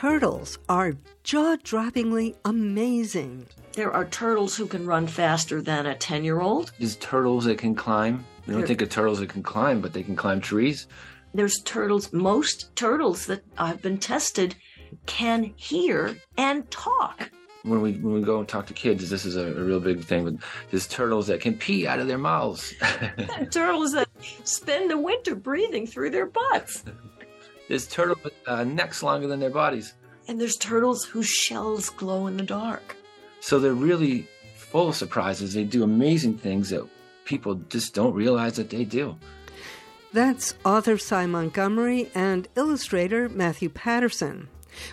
turtles are jaw droppingly amazing. There are turtles who can run faster than a 10 year old. There's turtles that can climb. We don't There- think of turtles that can climb, but they can climb trees. There's turtles, most turtles that I've been tested can hear and talk. When we when we go and talk to kids, this is a, a real big thing. But there's turtles that can pee out of their mouths. turtles that spend the winter breathing through their butts. There's turtles with uh, necks longer than their bodies. And there's turtles whose shells glow in the dark. So they're really full of surprises. They do amazing things that people just don't realize that they do. That's author Sy Montgomery and illustrator Matthew Patterson.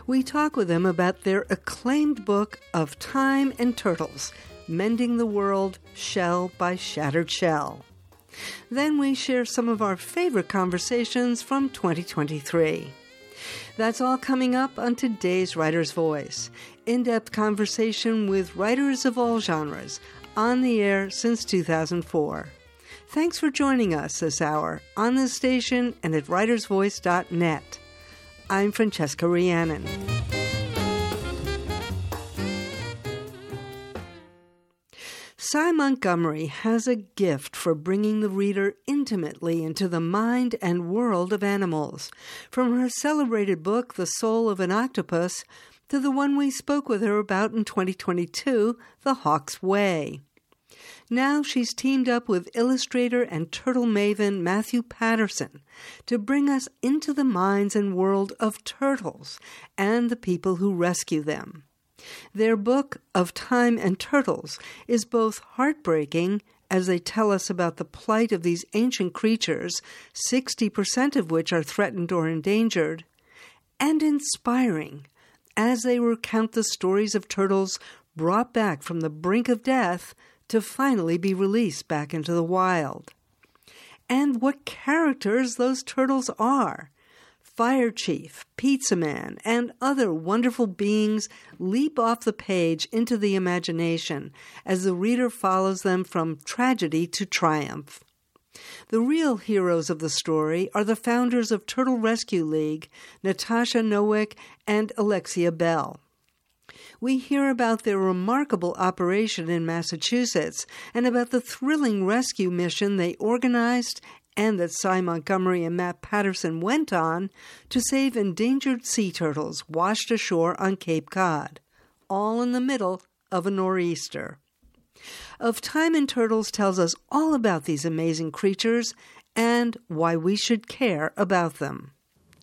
We talk with them about their acclaimed book of Time and Turtles Mending the World Shell by Shattered Shell. Then we share some of our favorite conversations from 2023. That's all coming up on today's Writer's Voice. In depth conversation with writers of all genres, on the air since 2004. Thanks for joining us this hour on this station and at writersvoice.net. I'm Francesca Rheannon. Sy Montgomery has a gift for bringing the reader intimately into the mind and world of animals. From her celebrated book, The Soul of an Octopus, to the one we spoke with her about in 2022, The Hawk's Way. Now she's teamed up with illustrator and turtle maven Matthew Patterson to bring us into the minds and world of turtles and the people who rescue them. Their book of Time and Turtles is both heartbreaking as they tell us about the plight of these ancient creatures, 60% of which are threatened or endangered, and inspiring as they recount the stories of turtles brought back from the brink of death to finally be released back into the wild. And what characters those turtles are. Fire Chief, Pizza Man, and other wonderful beings leap off the page into the imagination as the reader follows them from tragedy to triumph. The real heroes of the story are the founders of Turtle Rescue League, Natasha Nowick and Alexia Bell. We hear about their remarkable operation in Massachusetts and about the thrilling rescue mission they organized and that Sy Montgomery and Matt Patterson went on to save endangered sea turtles washed ashore on Cape Cod, all in the middle of a nor'easter. Of Time and Turtles tells us all about these amazing creatures and why we should care about them.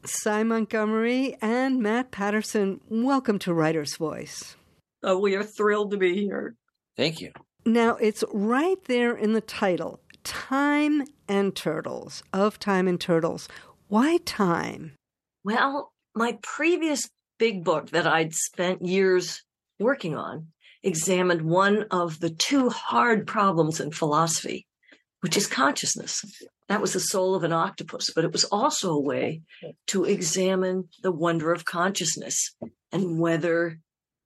Sy Montgomery and Matt Patterson, welcome to Writer's Voice. Oh, we are thrilled to be here. Thank you. Now, it's right there in the title Time and Turtles, of Time and Turtles. Why time? Well, my previous big book that I'd spent years working on examined one of the two hard problems in philosophy, which is consciousness. That was the soul of an octopus, but it was also a way to examine the wonder of consciousness and whether,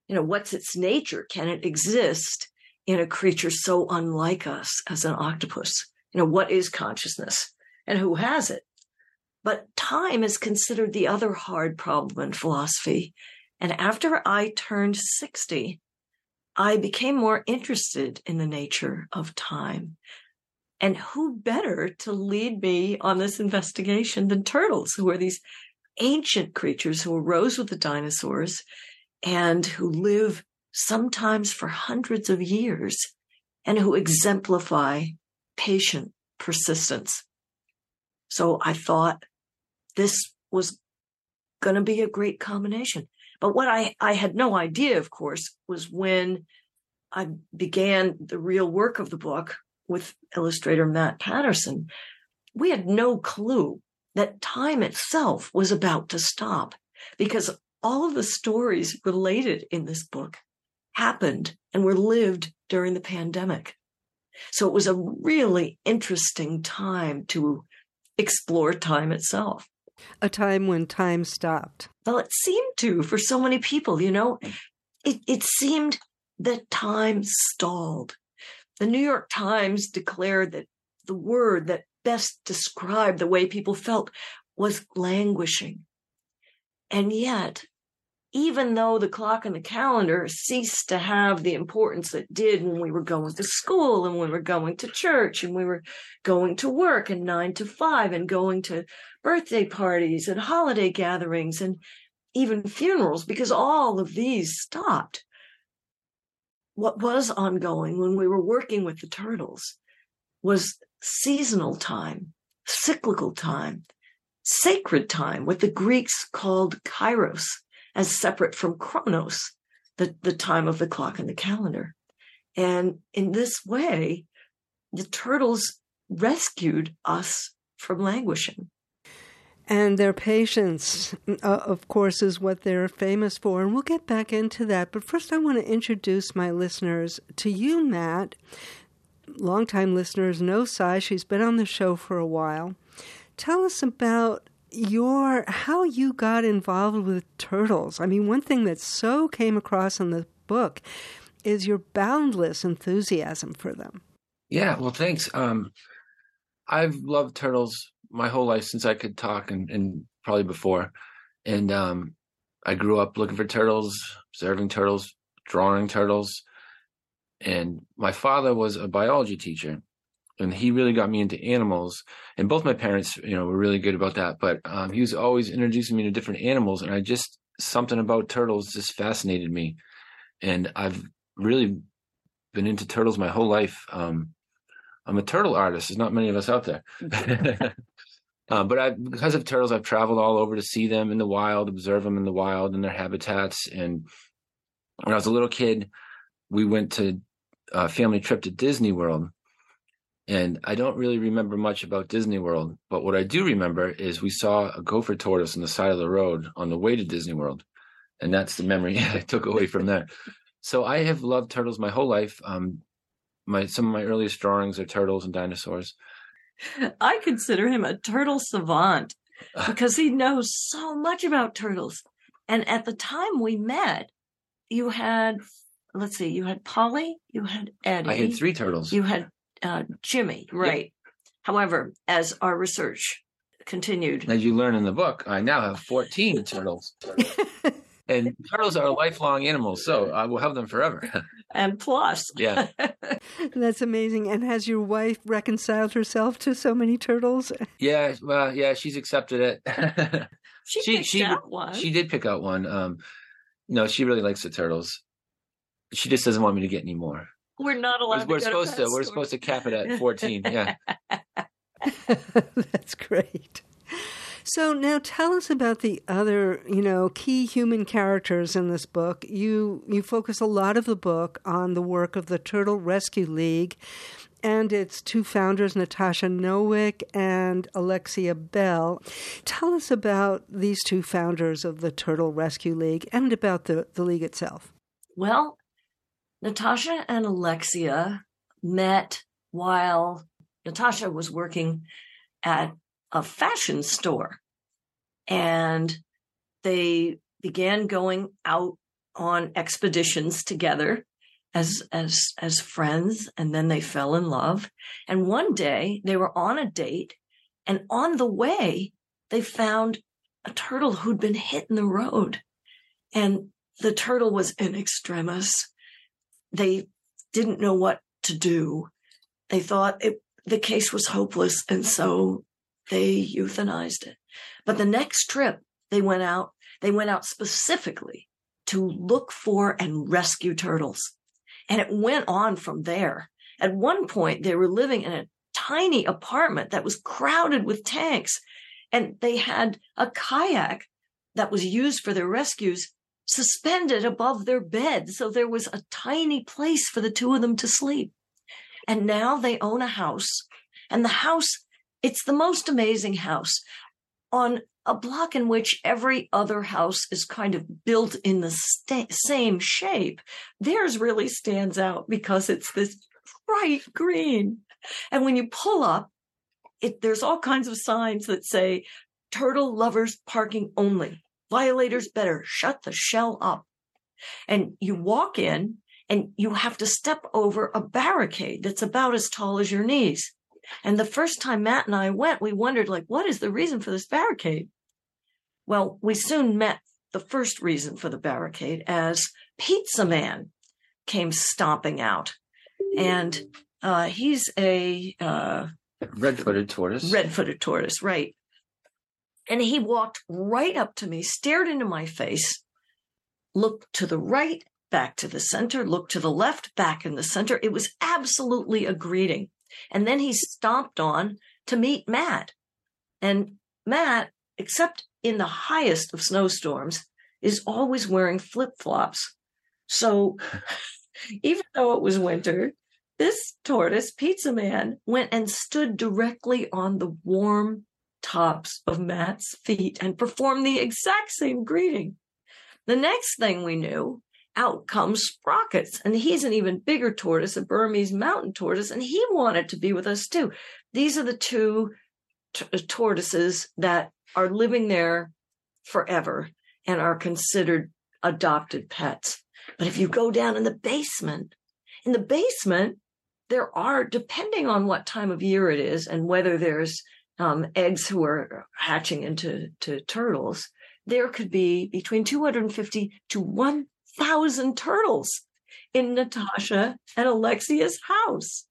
you know, what's its nature? Can it exist in a creature so unlike us as an octopus? You know, what is consciousness and who has it? But time is considered the other hard problem in philosophy. And after I turned 60, I became more interested in the nature of time. And who better to lead me on this investigation than turtles, who are these ancient creatures who arose with the dinosaurs and who live sometimes for hundreds of years and who exemplify patient persistence. So I thought this was going to be a great combination. But what I, I had no idea, of course, was when I began the real work of the book with illustrator Matt Patterson, we had no clue that time itself was about to stop because all of the stories related in this book happened and were lived during the pandemic. So it was a really interesting time to explore time itself. A time when time stopped. Well, it seemed to for so many people, you know, mm. it, it seemed that time stalled. The New York Times declared that the word that best described the way people felt was languishing. And yet, even though the clock and the calendar ceased to have the importance it did when we were going to school and when we were going to church and we were going to work and nine to five and going to birthday parties and holiday gatherings and even funerals, because all of these stopped. What was ongoing when we were working with the turtles was seasonal time, cyclical time, sacred time, what the Greeks called kairos as separate from chronos, the, the time of the clock and the calendar. And in this way, the turtles rescued us from languishing. And their patience, uh, of course, is what they're famous for. And we'll get back into that. But first, I want to introduce my listeners to you, Matt. Longtime listeners know Sy. She's been on the show for a while. Tell us about your how you got involved with turtles. I mean, one thing that so came across in the book is your boundless enthusiasm for them. Yeah, well, thanks. Um, I've loved turtles my whole life since I could talk, and, and probably before. And um, I grew up looking for turtles, observing turtles, drawing turtles. And my father was a biology teacher, and he really got me into animals. And both my parents, you know, were really good about that. But um, he was always introducing me to different animals, and I just something about turtles just fascinated me. And I've really been into turtles my whole life. Um, I'm a turtle artist. There's not many of us out there. uh, but I, because of turtles, I've traveled all over to see them in the wild, observe them in the wild in their habitats. And when I was a little kid, we went to a family trip to Disney World and I don't really remember much about Disney World, but what I do remember is we saw a gopher tortoise on the side of the road on the way to Disney World. And that's the memory I took away from there. So I have loved turtles my whole life. Um, my some of my earliest drawings are turtles and dinosaurs. I consider him a turtle savant because he knows so much about turtles. And at the time we met, you had let's see, you had Polly, you had Eddie. I had three turtles. You had uh, Jimmy, right? Yep. However, as our research continued, as you learn in the book, I now have 14 turtles. and turtles are lifelong animals, so I will have them forever. and plus. Yeah. That's amazing. And has your wife reconciled herself to so many turtles? Yeah, well, yeah, she's accepted it. she she she, one. she did pick out one. Um, no, she really likes the turtles. She just doesn't want me to get any more. We're not allowed. We're, supposed to. to we're supposed to cap it at fourteen. Yeah. That's great. So now tell us about the other, you know, key human characters in this book. You you focus a lot of the book on the work of the Turtle Rescue League and its two founders, Natasha Nowick and Alexia Bell. Tell us about these two founders of the Turtle Rescue League and about the, the league itself. Well, Natasha and Alexia met while Natasha was working at a fashion store. And they began going out on expeditions together as as as friends and then they fell in love. And one day they were on a date and on the way they found a turtle who'd been hit in the road. And the turtle was in extremis they didn't know what to do. They thought it, the case was hopeless, and so they euthanized it. But the next trip they went out, they went out specifically to look for and rescue turtles. And it went on from there. At one point, they were living in a tiny apartment that was crowded with tanks. And they had a kayak that was used for their rescues suspended above their bed. So there was a tiny place for the two of them to sleep. And now they own a house. And the house, it's the most amazing house on a block in which every other house is kind of built in the st- same shape. Theirs really stands out because it's this bright green. And when you pull up, it, there's all kinds of signs that say turtle lovers parking only. Violators better shut the shell up. And you walk in and you have to step over a barricade that's about as tall as your knees. And the first time Matt and I went, we wondered, like, what is the reason for this barricade? Well, we soon met the first reason for the barricade as Pizza Man came stomping out. And uh, he's a uh, red footed tortoise. Red footed tortoise, right. And he walked right up to me, stared into my face, looked to the right, back to the center, looked to the left, back in the center. It was absolutely a greeting. And then he stomped on to meet Matt. And Matt, except in the highest of snowstorms, is always wearing flip flops. So even though it was winter, this tortoise, Pizza Man, went and stood directly on the warm tops of Matt's feet and performed the exact same greeting. The next thing we knew, out comes Sprockets, and he's an even bigger tortoise, a Burmese mountain tortoise, and he wanted to be with us too. These are the two t- uh, tortoises that are living there forever and are considered adopted pets. But if you go down in the basement, in the basement, there are, depending on what time of year it is and whether there's um, eggs who are hatching into to turtles, there could be between 250 to 1,000 turtles in Natasha and Alexia's house.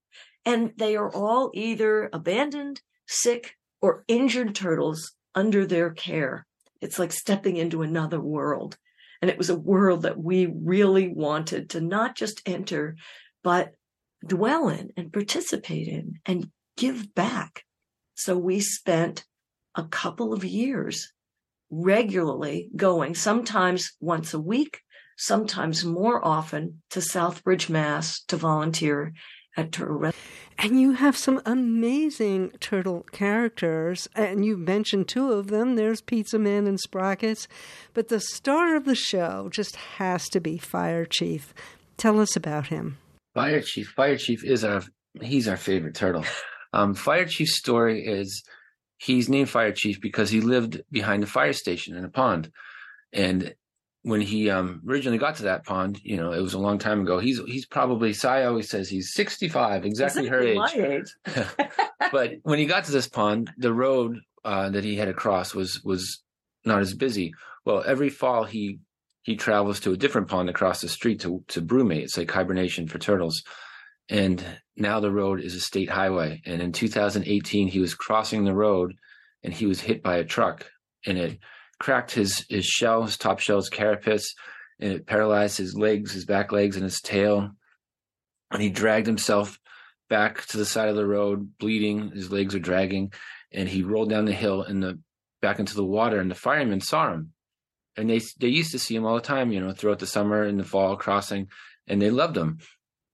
And they are all either abandoned, sick, or injured turtles under their care. It's like stepping into another world. And it was a world that we really wanted to not just enter, but dwell in and participate in and give back. So we spent a couple of years regularly going, sometimes once a week, sometimes more often to Southbridge, Mass to volunteer at Turtle and you have some amazing turtle characters, and you mentioned two of them. There's Pizza Man and Sprockets. But the star of the show just has to be Fire Chief. Tell us about him. Fire Chief. Fire Chief is our he's our favorite turtle. Um, fire Chief's story is he's named Fire Chief because he lived behind a fire station in a pond, and when he um, originally got to that pond, you know, it was a long time ago. He's he's probably Sy always says he's 65, exactly, exactly her age. age. but when he got to this pond, the road uh, that he had to cross was was not as busy. Well, every fall he he travels to a different pond across the street to to brumate. It's like hibernation for turtles. And now the road is a state highway. And in 2018, he was crossing the road and he was hit by a truck and it cracked his his shell, his top shell, his carapace, and it paralyzed his legs, his back legs, and his tail. And he dragged himself back to the side of the road, bleeding. His legs are dragging, and he rolled down the hill and the back into the water. And the firemen saw him, and they they used to see him all the time, you know, throughout the summer and the fall crossing, and they loved him.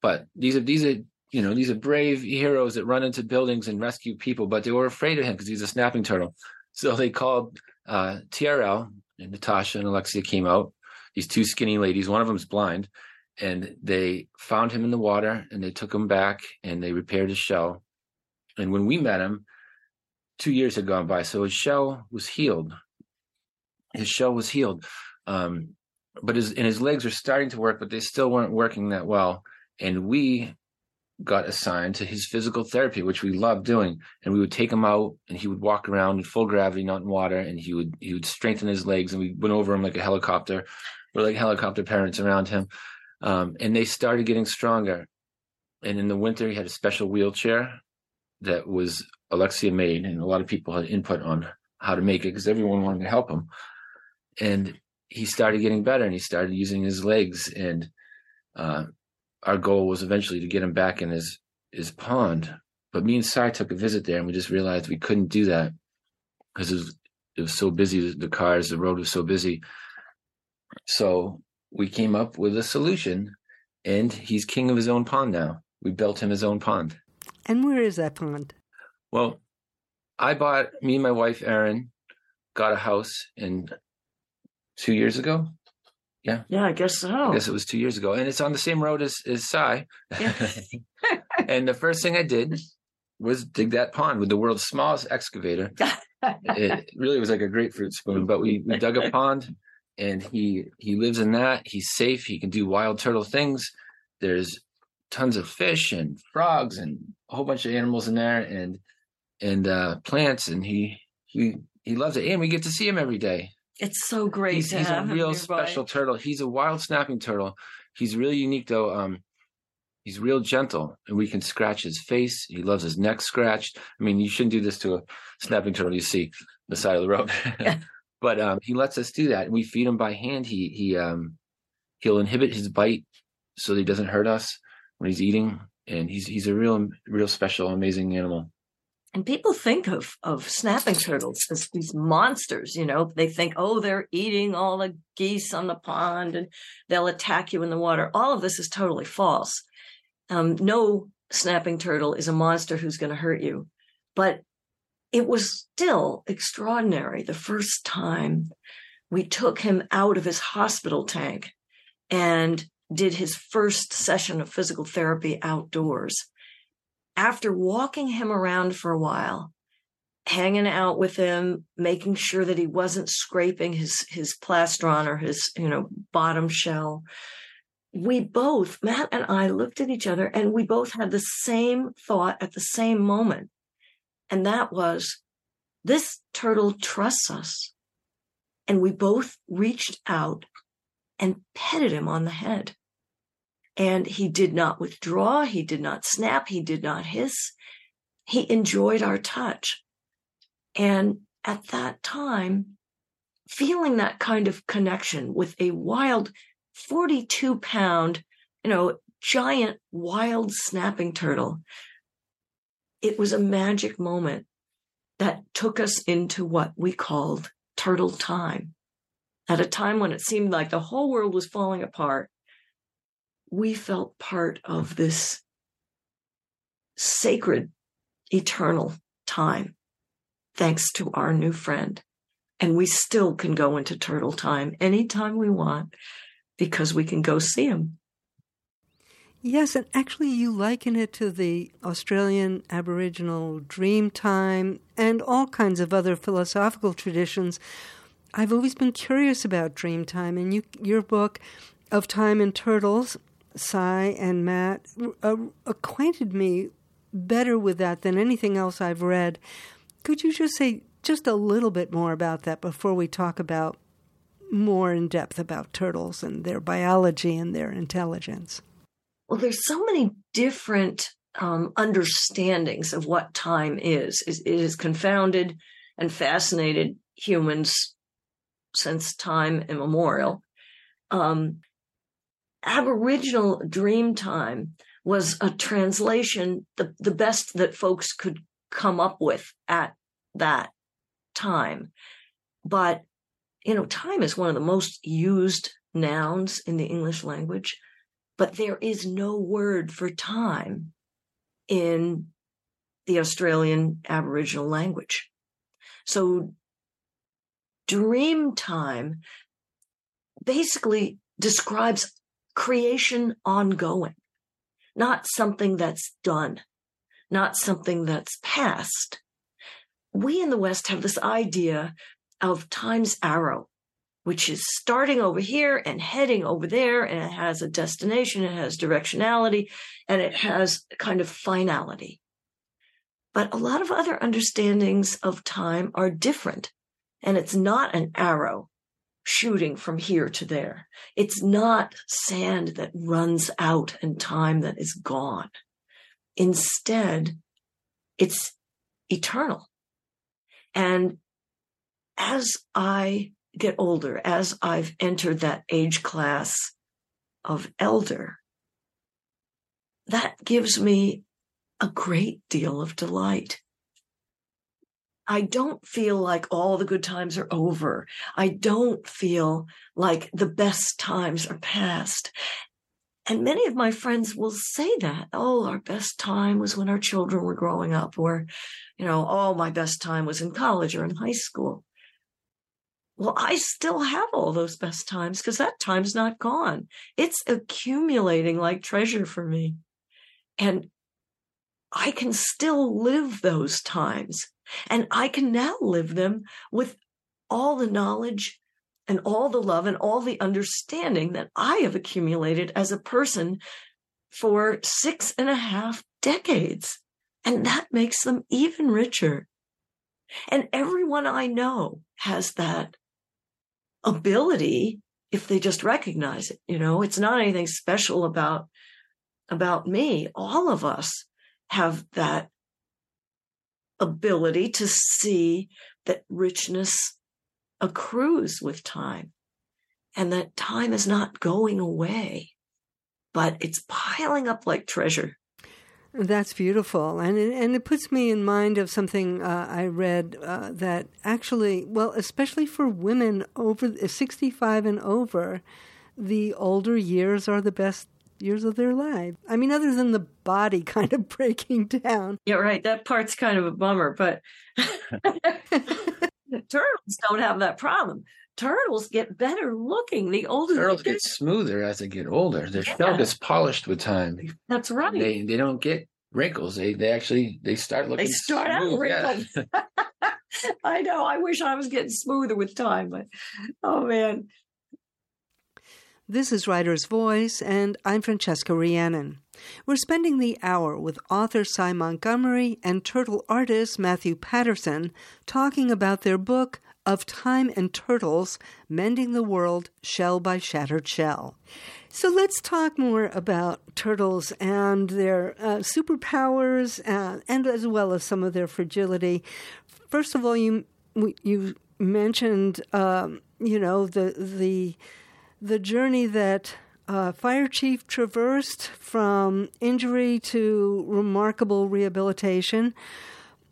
But these are these are you know these are brave heroes that run into buildings and rescue people, but they were afraid of him because he's a snapping turtle. So they called uh, TRL and Natasha and Alexia came out. These two skinny ladies, one of them's blind, and they found him in the water and they took him back and they repaired his shell. And when we met him, two years had gone by, so his shell was healed. His shell was healed, um, but his and his legs were starting to work, but they still weren't working that well. And we got assigned to his physical therapy, which we loved doing. And we would take him out and he would walk around in full gravity, not in water, and he would he would strengthen his legs and we went over him like a helicopter. We're like helicopter parents around him. Um, and they started getting stronger. And in the winter he had a special wheelchair that was Alexia made, and a lot of people had input on how to make it because everyone wanted to help him. And he started getting better and he started using his legs and uh, our goal was eventually to get him back in his his pond. But me and Sy took a visit there, and we just realized we couldn't do that because it was it was so busy. The cars, the road was so busy. So we came up with a solution, and he's king of his own pond now. We built him his own pond. And where is that pond? Well, I bought me and my wife Erin got a house in two years ago, yeah. Yeah, I guess so. I guess it was two years ago. And it's on the same road as, as Sy. Yeah. and the first thing I did was dig that pond with the world's smallest excavator. it really was like a grapefruit spoon, but we, we dug a pond and he he lives in that. He's safe. He can do wild turtle things. There's tons of fish and frogs and a whole bunch of animals in there and and uh plants and he he he loves it and we get to see him every day It's so great. He's, to he's a real special turtle. He's a wild snapping turtle. He's really unique though. Um, he's real gentle, and we can scratch his face. He loves his neck scratched. I mean, you shouldn't do this to a snapping turtle. You see the side of the road, but um, he lets us do that. We feed him by hand. He he um, he'll inhibit his bite so that he doesn't hurt us when he's eating. And he's he's a real real special, amazing animal. And people think of of snapping turtles as these monsters, you know. They think, oh, they're eating all the geese on the pond and they'll attack you in the water. All of this is totally false. Um, no snapping turtle is a monster who's going to hurt you. But it was still extraordinary the first time we took him out of his hospital tank and did his first session of physical therapy outdoors after walking him around for a while, hanging out with him, making sure that he wasn't scraping his his plastron or his you know bottom shell, we both Matt and I looked at each other and we both had the same thought at the same moment, and that was, this turtle trusts us, and we both reached out and petted him on the head. And he did not withdraw. He did not snap. He did not hiss. He enjoyed our touch. And at that time, feeling that kind of connection with a wild 42 pound, you know, giant wild snapping turtle, it was a magic moment that took us into what we called turtle time. At a time when it seemed like the whole world was falling apart, we felt part of this sacred, eternal time, thanks to our new friend. And we still can go into turtle time anytime we want because we can go see him. Yes, and actually, you liken it to the Australian Aboriginal dream time and all kinds of other philosophical traditions. I've always been curious about dream time, and you, your book of Time and Turtles, Sy and Matt, uh, acquainted me better with that than anything else I've read. Could you just say just a little bit more about that before we talk about more in depth about turtles and their biology and their intelligence? Well, there's so many different um, understandings of what time is. It has confounded and fascinated humans since time immemorial. Um, Aboriginal dream time was a translation, the, the best that folks could come up with at that time. But, you know, time is one of the most used nouns in the English language but there is no word for time in the Australian Aboriginal language. So dream time basically describes creation ongoing, not something that's done, not something that's past. We in the West have this idea of time's arrow which is starting over here and heading over there, and it has a destination, it has directionality, and it has kind of finality. But a lot of other understandings of time are different, and it's not an arrow shooting from here to there. It's not sand that runs out and time that is gone. Instead, it's eternal. And as I get older, as I've entered that age class of elder, that gives me a great deal of delight. I don't feel like all the good times are over. I don't feel like the best times are past. And many of my friends will say that, oh, our best time was when our children were growing up, or, you know, oh, my best time was in college or in high school. Well, I still have all those best times because that time's not gone. It's accumulating like treasure for me. And I can still live those times. And I can now live them with all the knowledge and all the love and all the understanding that I have accumulated as a person for six and a half decades. And that makes them even richer. And everyone I know has that ability if they just recognize it. You know, it's not anything special about about me. All of us have that ability to see that richness accrues with time and that time is not going away, but it's piling up like treasure. That's beautiful, and it, and it puts me in mind of something uh, I read uh, that actually, well, especially for women over sixty-five and over, the older years are the best years of their life. I mean, other than the body kind of breaking down. Yeah, right. That part's kind of a bummer, but turtles don't have that problem. Turtles get better looking the older turtles get. smoother as they get older. Their yeah. shell gets polished with time. That's right. They they don't get wrinkles. They they actually they start looking. They start smooth. out wrinkles. Yeah. I know. I wish I was getting smoother with time, but oh man, this is Writer's Voice, and I'm Francesca Rheannon. We're spending the hour with author Sy Montgomery and turtle artist Matthew Patterson talking about their book, Of Time and Turtles Mending the World Shell by Shattered Shell. So let's talk more about turtles and their uh, superpowers, uh, and as well as some of their fragility. First of all, you you mentioned, um, you know, the the the journey that uh, Fire Chief traversed from injury to remarkable rehabilitation.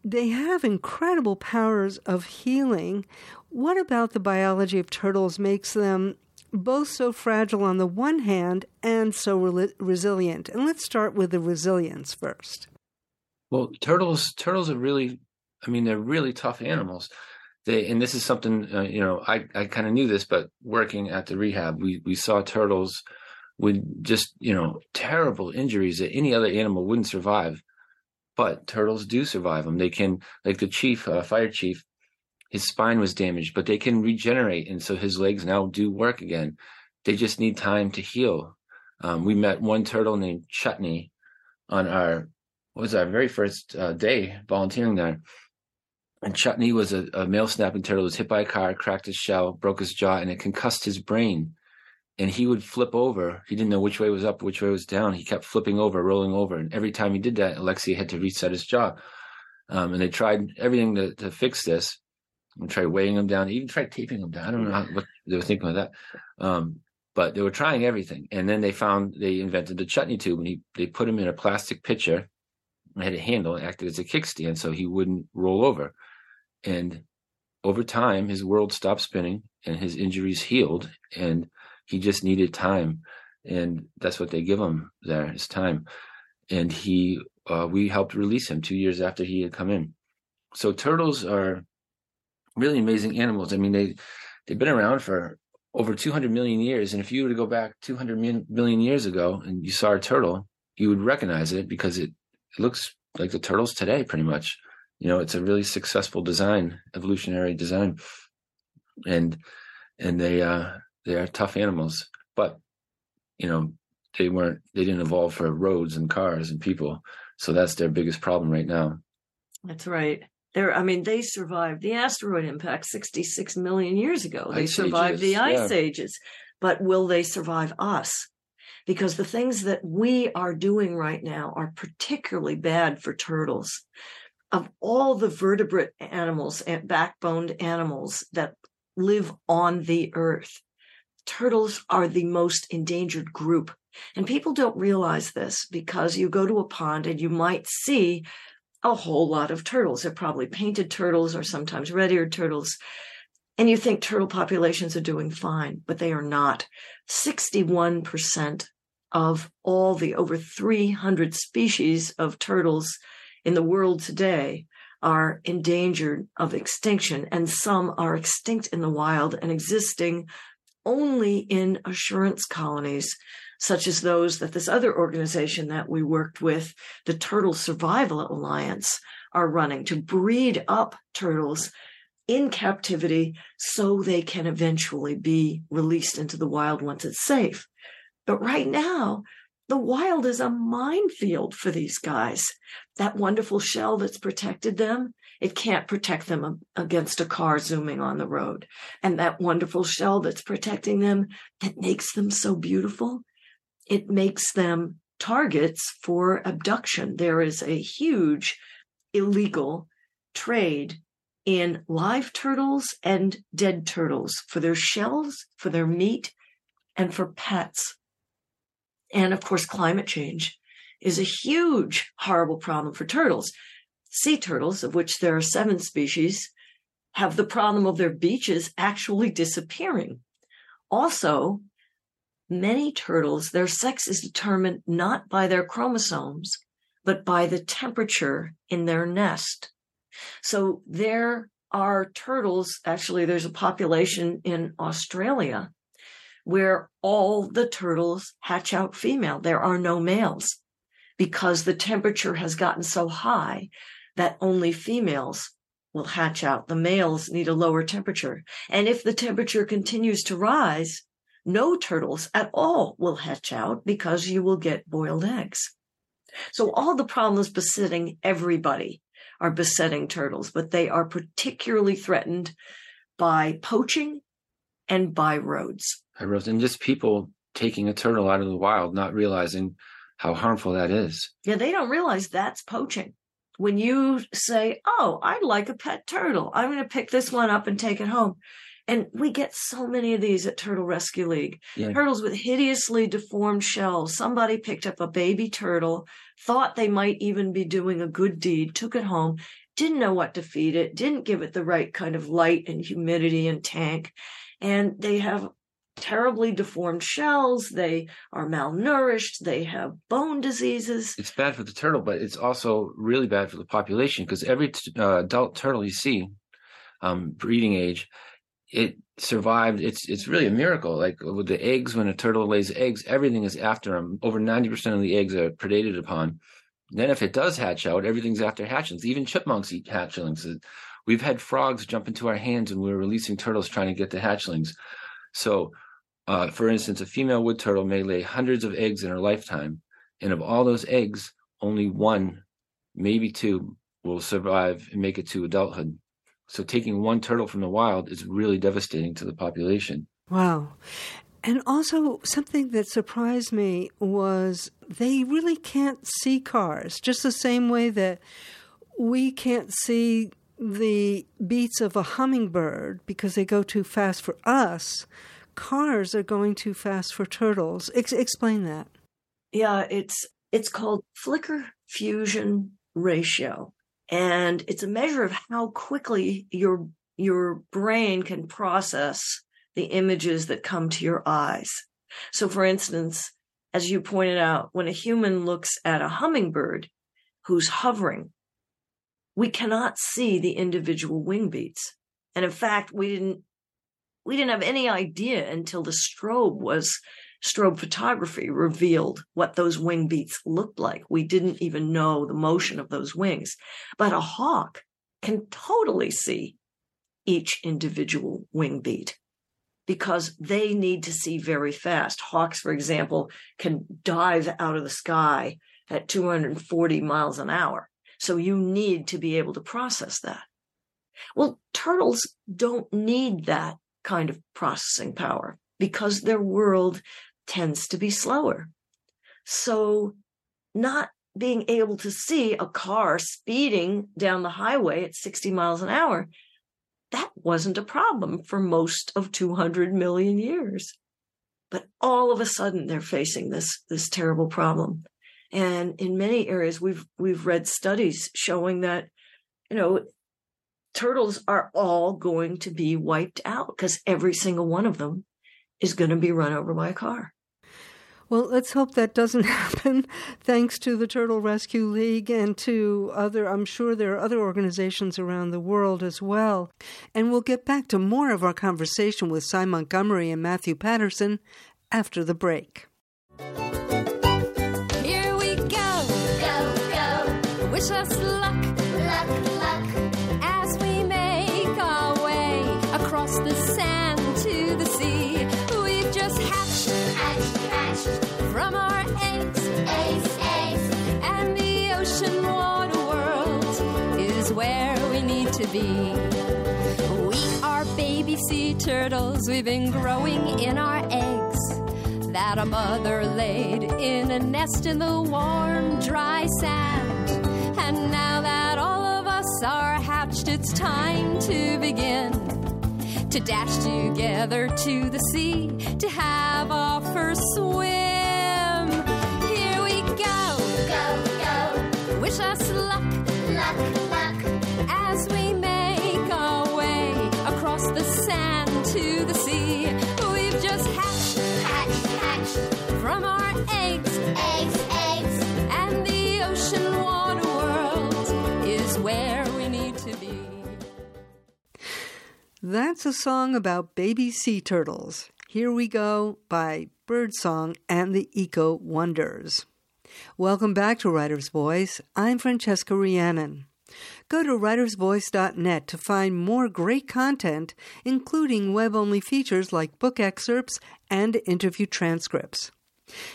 They have incredible powers of healing. What about the biology of turtles makes them both so fragile on the one hand and so re- resilient? And let's start with the resilience first. Well, turtles turtles are really I mean they're really tough animals they and this is something uh, you know I I kind of knew this, but working at the rehab, we we saw turtles with just you know terrible injuries that any other animal wouldn't survive, but turtles do survive them. They can like the chief, uh, fire chief, his spine was damaged, but they can regenerate, and so his legs now do work again. They just need time to heal. Um, we met one turtle named Chutney on our was our very first uh, day volunteering there and Chutney was a, a male snapping turtle, was hit by a car, cracked his shell, broke his jaw, and it concussed his brain. And he would flip over. He didn't know which way was up, which way was down. He kept flipping over, rolling over. And every time he did that, Alexia had to reset his jaw. Um, and they tried everything to, to fix this and tried weighing him down, even tried taping him down. I don't know how, what they were thinking of that. Um, but they were trying everything. And then they found they invented the chutney tube and he, they put him in a plastic pitcher and had a handle and acted as a kickstand so he wouldn't roll over. And over time, his world stopped spinning and his injuries healed, and he just needed time. And that's what they give him there is time. And he, uh, we helped release him two years after he had come in. So turtles are really amazing animals. I mean, they they've been around for over 200 million years. And if you were to go back 200 million years ago and you saw a turtle, you would recognize it because it, it looks like the turtles today, pretty much you know it's a really successful design evolutionary design. And and they uh they are tough animals but you know they weren't they didn't evolve for roads and cars and people. So that's their biggest problem right now. That's right. They're i mean they survived the asteroid impact 66 million years ago. They ice survived ages, the ice yeah. ages. But will they survive us? Because the things that we are doing right now are particularly bad for turtles of all the vertebrate animals and backboned animals that live on the earth, turtles are the most endangered group. And people don't realize this because you go to a pond and you might see a whole lot of turtles. They're probably painted turtles or sometimes red eared turtles. And you think turtle populations are doing fine, but they are not. 61% of all the over 300 species of turtles in the world today are endangered of extinction, and some are extinct in the wild and existing only in assurance colonies, such as those that this other organization that we worked with, the Turtle Survival Alliance, are running to breed up turtles in captivity so they can eventually be released into the wild once it's safe. But right now, the wild is a minefield for these guys. That wonderful shell that's protected them it can't protect them against a car zooming on the road. And that wonderful shell that's protecting them, that makes them so beautiful, it makes them targets for abduction. There is a huge illegal trade in live turtles and dead turtles for their shells, for their meat, and for pets. And of course, climate change is a huge, horrible problem for turtles. Sea turtles, of which there are seven species, have the problem of their beaches actually disappearing. Also, many turtles, their sex is determined not by their chromosomes, but by the temperature in their nest. So there are turtles, actually, there's a population in Australia where all the turtles hatch out female. There are no males because the temperature has gotten so high that only females will hatch out. The males need a lower temperature. And if the temperature continues to rise, no turtles at all will hatch out because you will get boiled eggs. So all the problems besetting everybody are besetting turtles, but they are particularly threatened by poaching and by roads. And just people taking a turtle out of the wild, not realizing how harmful that is. Yeah, they don't realize that's poaching. When you say, Oh, I'd like a pet turtle, I'm going to pick this one up and take it home. And we get so many of these at Turtle Rescue League. Yeah. Turtles with hideously deformed shells. Somebody picked up a baby turtle, thought they might even be doing a good deed, took it home, didn't know what to feed it, didn't give it the right kind of light and humidity and tank. And they have terribly deformed shells. They are malnourished. They have bone diseases. It's bad for the turtle, but it's also really bad for the population because every uh, adult turtle you see, um, breeding age, it survived. It's it's really a miracle. Like with the eggs, when a turtle lays eggs, everything is after them. Over ninety percent of the eggs are predated upon. Then, if it does hatch out, everything's after hatchlings. Even chipmunks eat hatchlings. We've had frogs jump into our hands when we were releasing turtles trying to get the hatchlings. So, uh, for instance, a female wood turtle may lay hundreds of eggs in her lifetime, and of all those eggs, only one, maybe two, will survive and make it to adulthood. So taking one turtle from the wild is really devastating to the population. Wow. And also, something that surprised me was they really can't see cars, just the same way that we can't see the beats of a hummingbird because they go too fast for us. Cars are going too fast for turtles. Ex- explain that. Yeah, it's it's called flicker fusion ratio and it's a measure of how quickly your your brain can process the images that come to your eyes. So for instance, as you pointed out, when a human looks at a hummingbird who's hovering, we cannot see the individual wing beats. And in fact, we didn't we didn't have any idea until the strobe was strobe photography revealed what those wing beats looked like. We didn't even know the motion of those wings. But a hawk can totally see each individual wing beat because they need to see very fast. Hawks, for example, can dive out of the sky at 240 miles an hour. So you need to be able to process that. Well, turtles don't need that kind of processing power because their world tends to be slower. So, not being able to see a car speeding down the highway at 60 miles an hour, that wasn't a problem for most of 200 million years. But all of a sudden, they're facing this, this terrible problem. And in many areas, we've, we've read studies showing that, you know, turtles are all going to be wiped out because every single one of them is going to be run over by a car. Well, let's hope that doesn't happen. Thanks to the Turtle Rescue League and to other, I'm sure there are other organizations around the world as well. And we'll get back to more of our conversation with Sy Montgomery and Matthew Patterson after the break. Wish us luck, luck, luck. As we make our way across the sand to the sea, we've just hatched, hatched, hatched from our eggs, eggs, eggs. And the ocean water world is where we need to be. We are baby sea turtles, we've been growing in our eggs that a mother laid in a nest in the warm, dry sand. And now that all of us are hatched, it's time to begin to dash together to the sea to have our first swim. Here we go, Go, go, wish us That's a song about baby sea turtles. Here We Go by Birdsong and the Eco Wonders. Welcome back to Writer's Voice. I'm Francesca Rheannon. Go to writersvoice.net to find more great content, including web only features like book excerpts and interview transcripts.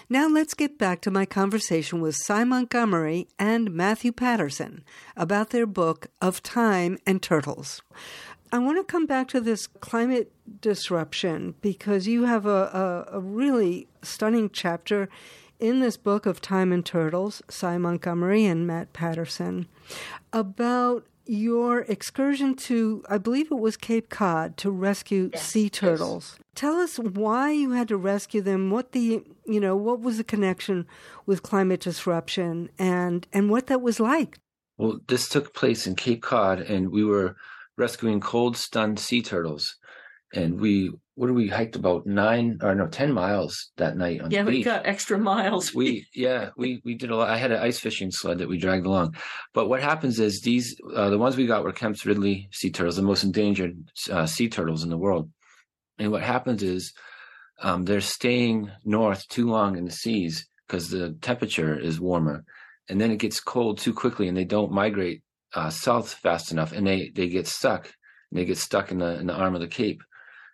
Now let's get back to my conversation with Sy Montgomery and Matthew Patterson about their book Of Time and Turtles. I want to come back to this climate disruption because you have a, a, a really stunning chapter in this book of Time and Turtles, Sy Montgomery and Matt Patterson, about your excursion to, I believe it was Cape Cod, to rescue sea turtles. Tell us why you had to rescue them. What the you know what was the connection with climate disruption and and what that was like. Well, this took place in Cape Cod, and we were rescuing cold stunned sea turtles. And we, what did we hiked about nine or no, 10 miles that night on Yeah, the we beach. got extra miles. we yeah we we did a lot i had an ice fishing sled that we dragged along but what happens is these uh, the ones we got were kemp's ridley sea turtles the most endangered uh, sea turtles in the world and what happens is um, they're staying north too long in the seas because the temperature is warmer and then it gets cold too quickly and they don't migrate uh, south fast enough and they they get stuck they get stuck in the in the arm of the cape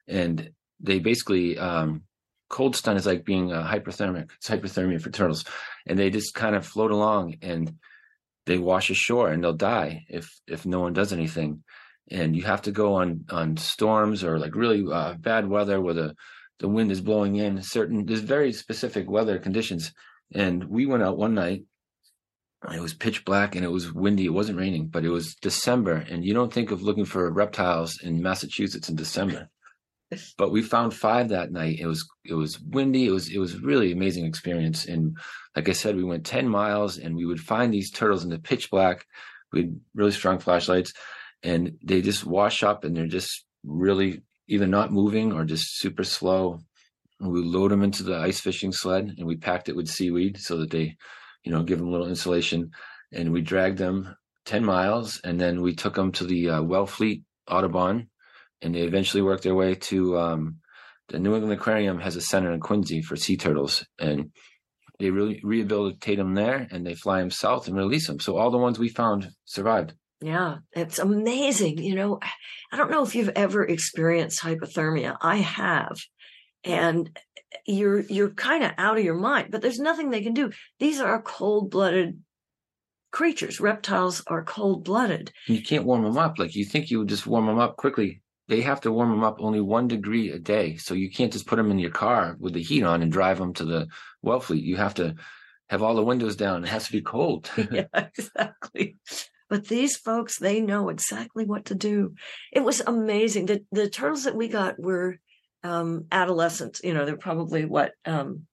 and they basically um, cold stun is like being uh, hyperthermic. It's hypothermia for turtles, and they just kind of float along and they wash ashore and they'll die if if no one does anything. And you have to go on on storms or like really uh, bad weather where the the wind is blowing in. Certain there's very specific weather conditions. And we went out one night. It was pitch black and it was windy. It wasn't raining, but it was December, and you don't think of looking for reptiles in Massachusetts in December but we found five that night. It was it was windy. It was it was a really amazing experience. And like I said, we went ten miles, and we would find these turtles in the pitch black. We had really strong flashlights, and they just wash up, and they're just really either not moving or just super slow. And we load them into the ice fishing sled, and we packed it with seaweed so that they, you know, give them a little insulation. And we dragged them ten miles, and then we took them to the uh, Wellfleet Audubon and they eventually worked their way to um, the New England Aquarium has a center in Quincy for sea turtles, and they really rehabilitate them there, and they fly them south and release them. So all the ones we found survived. Yeah, it's amazing. You know, I don't know if you've ever experienced hypothermia. I have. And eh, you're you're kind of out of your mind, but there's nothing they can do. These are cold-blooded creatures. Reptiles are cold-blooded. You can't warm them up like you think you would just warm them up quickly. They have to warm them up only one degree a day, so you can't just put them in your car with the heat on and drive them to the Wellfleet. You have to have all the windows down. It has to be cold. yeah, exactly. But these folks, they know exactly what to do. It was amazing. The the turtles that we got were um adolescents. You know, they're probably what, um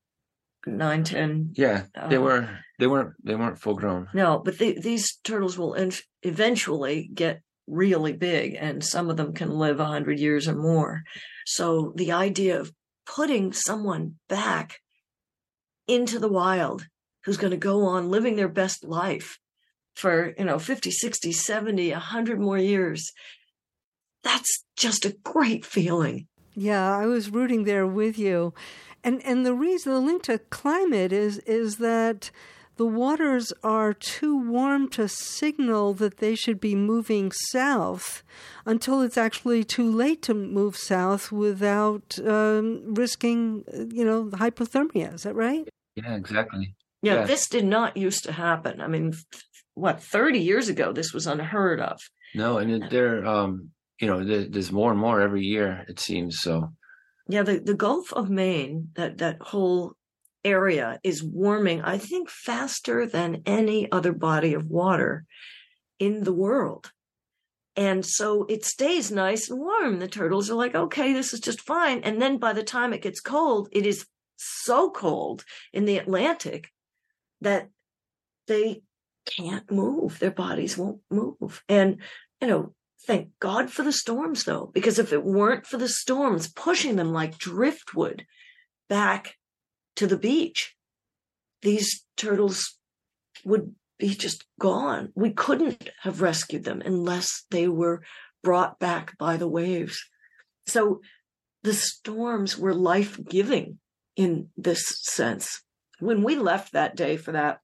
nine, ten. yeah, they Uh, were. They weren't. They weren't full grown. No, but the, these turtles will eventually get really big, and some of them can live a hundred years or more. So the idea of putting someone back into the wild who's going to go on living their best life for, you know, 50, 60, 70, 100 more years. That's just a great feeling. Yeah, I was rooting there with you. And and the reason the link to climate is is that the waters are too warm to signal that they should be moving south until it's actually too late to move south without um, risking, uh, you know, hypothermia. Is that right? Yeah, exactly. Yeah, Yeah. this did not used to happen. I mean, what, 30 years ago, this was unheard of. No, and it- they're um, you know, there, there's more and more every year. It seems so. Yeah, the, the Gulf of Maine, that, that whole area is warming, I think, faster than any other body of water in the world. And so it stays nice and warm. The turtles are like, okay, this is just fine. And then by the time it gets cold, it is so cold in the Atlantic that they can't move. Their bodies won't move. And, you know, thank God for the storms though, because if it weren't for the storms pushing them like driftwood back to the beach, these turtles would be just gone. We couldn't have rescued them unless they were brought back by the waves. So the storms were life giving in this sense. When we left that day for that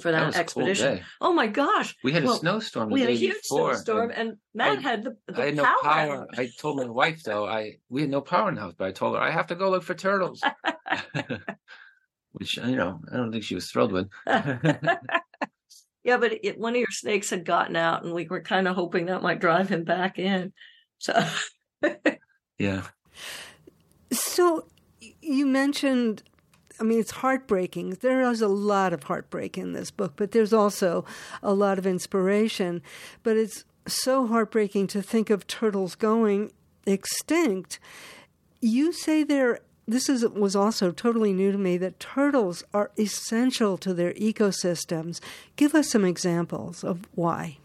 for that, was a cold expedition, day. oh my gosh, We had a snowstorm we had a huge before. snowstorm, and and Matt I- had the, the I had no power. power. I told my wife though, I we had no power in the house, but I told her I have to go look for turtles. Which you know, I don't think she was thrilled with. yeah, but it, one of your snakes had gotten out, and we were kind of hoping that might drive him back in. So yeah. So you mentioned, I mean, it's heartbreaking. There is a lot of heartbreak in this book, but there's also a lot of inspiration. But it's so heartbreaking to think of turtles going extinct. You say there. This is was also totally new to me that turtles are essential to their ecosystems. Give us some examples of why.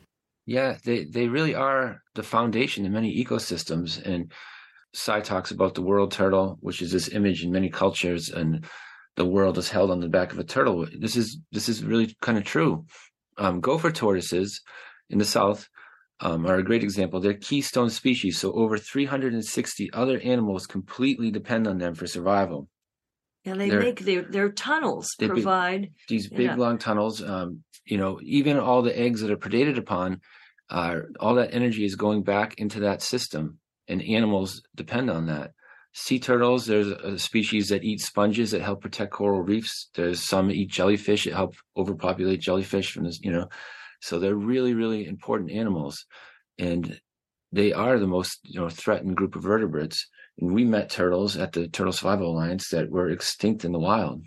Yeah, they, they really are the foundation in many ecosystems. And Sy talks about the world turtle, which is this image in many cultures, and the world is held on the back of a turtle. This is this is really kind of true. Um, gopher tortoises in the south um, are a great example. They're keystone species, so over 360 other animals completely depend on them for survival. and they They're- make their their tunnels They provide. these big Yeah. long tunnels um you know even all the eggs that are predated upon uh all that energy is going back into that system and animals depend on that sea turtles there's a species that eat sponges that help protect coral reefs. There's some eat jellyfish that help overpopulate jellyfish from this you know. So they're really really important animals. And they are the most you know threatened group of vertebrates. And we met turtles at the turtle survival alliance that were extinct in the wild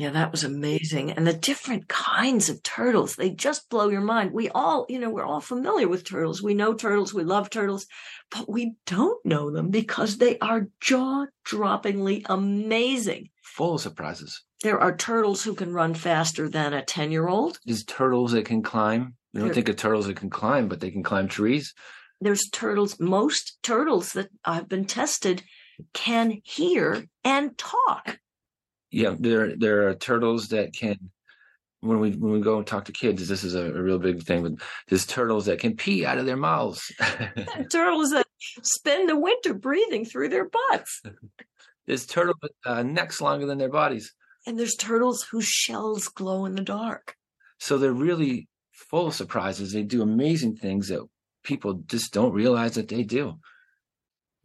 Yeah, that was amazing. And the different kinds of turtles, they just blow your mind. We all, you know, we're all familiar with turtles. We know turtles, we love turtles, but we don't know them because they are jaw droppingly amazing. full of surprises There are turtles who can run faster than a 10 year old. There's turtles that can climb. You don't There- think of turtles that can climb, but they can climb trees. There's turtles, most turtles that I've been tested can hear and talk. Yeah, there there are turtles that can. When we when we go and talk to kids, this is a, a real big thing. But there's turtles that can pee out of their mouths. turtles that spend the winter breathing through their butts. there's turtles with uh, necks longer than their bodies. And there's turtles whose shells glow in the dark. So they're really full of surprises. They do amazing things that people just don't realize that they do.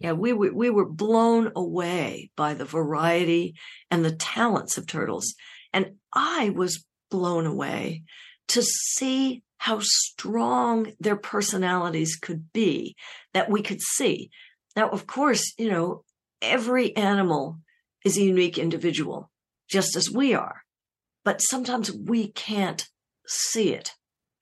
Yeah, we were we were blown away by the variety and the talents of turtles. And I was blown away to see how strong their personalities could be that we could see. Now, of course, you know, every animal is a unique individual, just as we are. But sometimes we can't see it.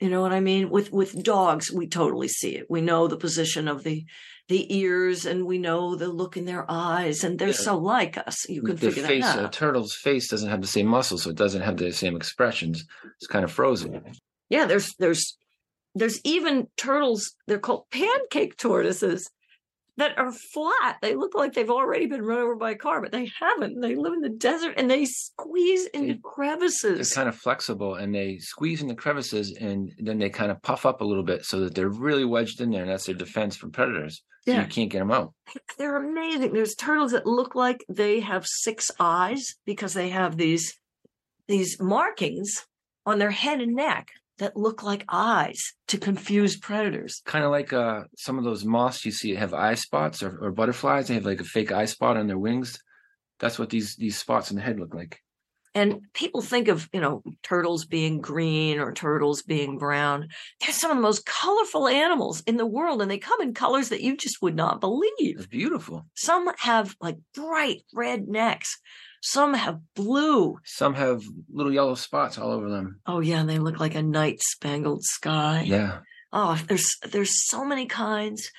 You know what I mean? With with dogs, we totally see it. We know the position of the the ears and we know the look in their eyes and they're Yeah. so like us. You can the figure face, that a turtle's face doesn't have the same muscles, so it doesn't have the same expressions. It's kind of frozen. Yeah, there's there's there's even turtles, they're called pancake tortoises that are flat. They look like they've already been run over by a car, but they haven't. They live in the desert and they squeeze into They- They're kind of flexible and they squeeze in the crevices and then they kind of puff up a little bit so that they're really wedged in there and that's their defense from predators. So Yeah. you can't get them out. They're amazing. There's turtles that look like they have six eyes because they have these these markings on their head and neck that look like eyes to confuse predators. Kind of like uh, some of those moths you see have eye spots or, or butterflies. They have like a fake eye spot on their wings. That's what these these spots in the head look like. And people think of, you know, turtles being green or turtles being brown. They're some of the most colorful animals in the world, and they come in colors that you just would not believe. It's beautiful. Some have like bright red necks. Some have blue. Some have little yellow spots all over them. Oh yeah, and they look like a night spangled sky. Yeah. Oh, there's there's so many kinds,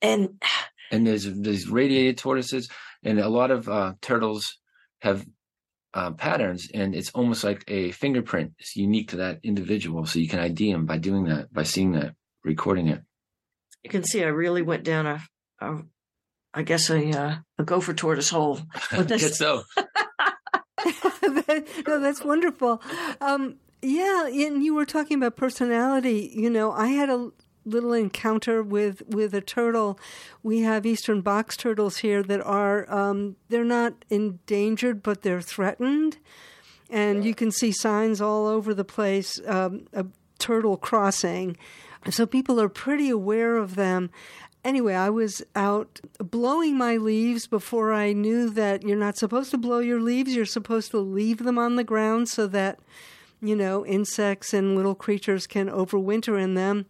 and And there's these radiated tortoises, and a lot of uh, turtles have uh, patterns, and it's almost like a fingerprint. It's unique to that individual, so you can ID them by doing that, by seeing that, recording it. you can see I really went down a, a I guess a uh, a gopher tortoise hole. With this. Guess no, that's wonderful. Um, yeah, and you were talking about personality. You know, I had a little encounter with with a turtle. We have eastern box turtles here that are um, they're not endangered, but they're threatened, and you can see signs all over the place um, of turtle crossing. So people are pretty aware of them. Anyway, I was out blowing my leaves before I knew that you're not supposed to blow your leaves. You're supposed to leave them on the ground so that, you know, insects and little creatures can overwinter in them.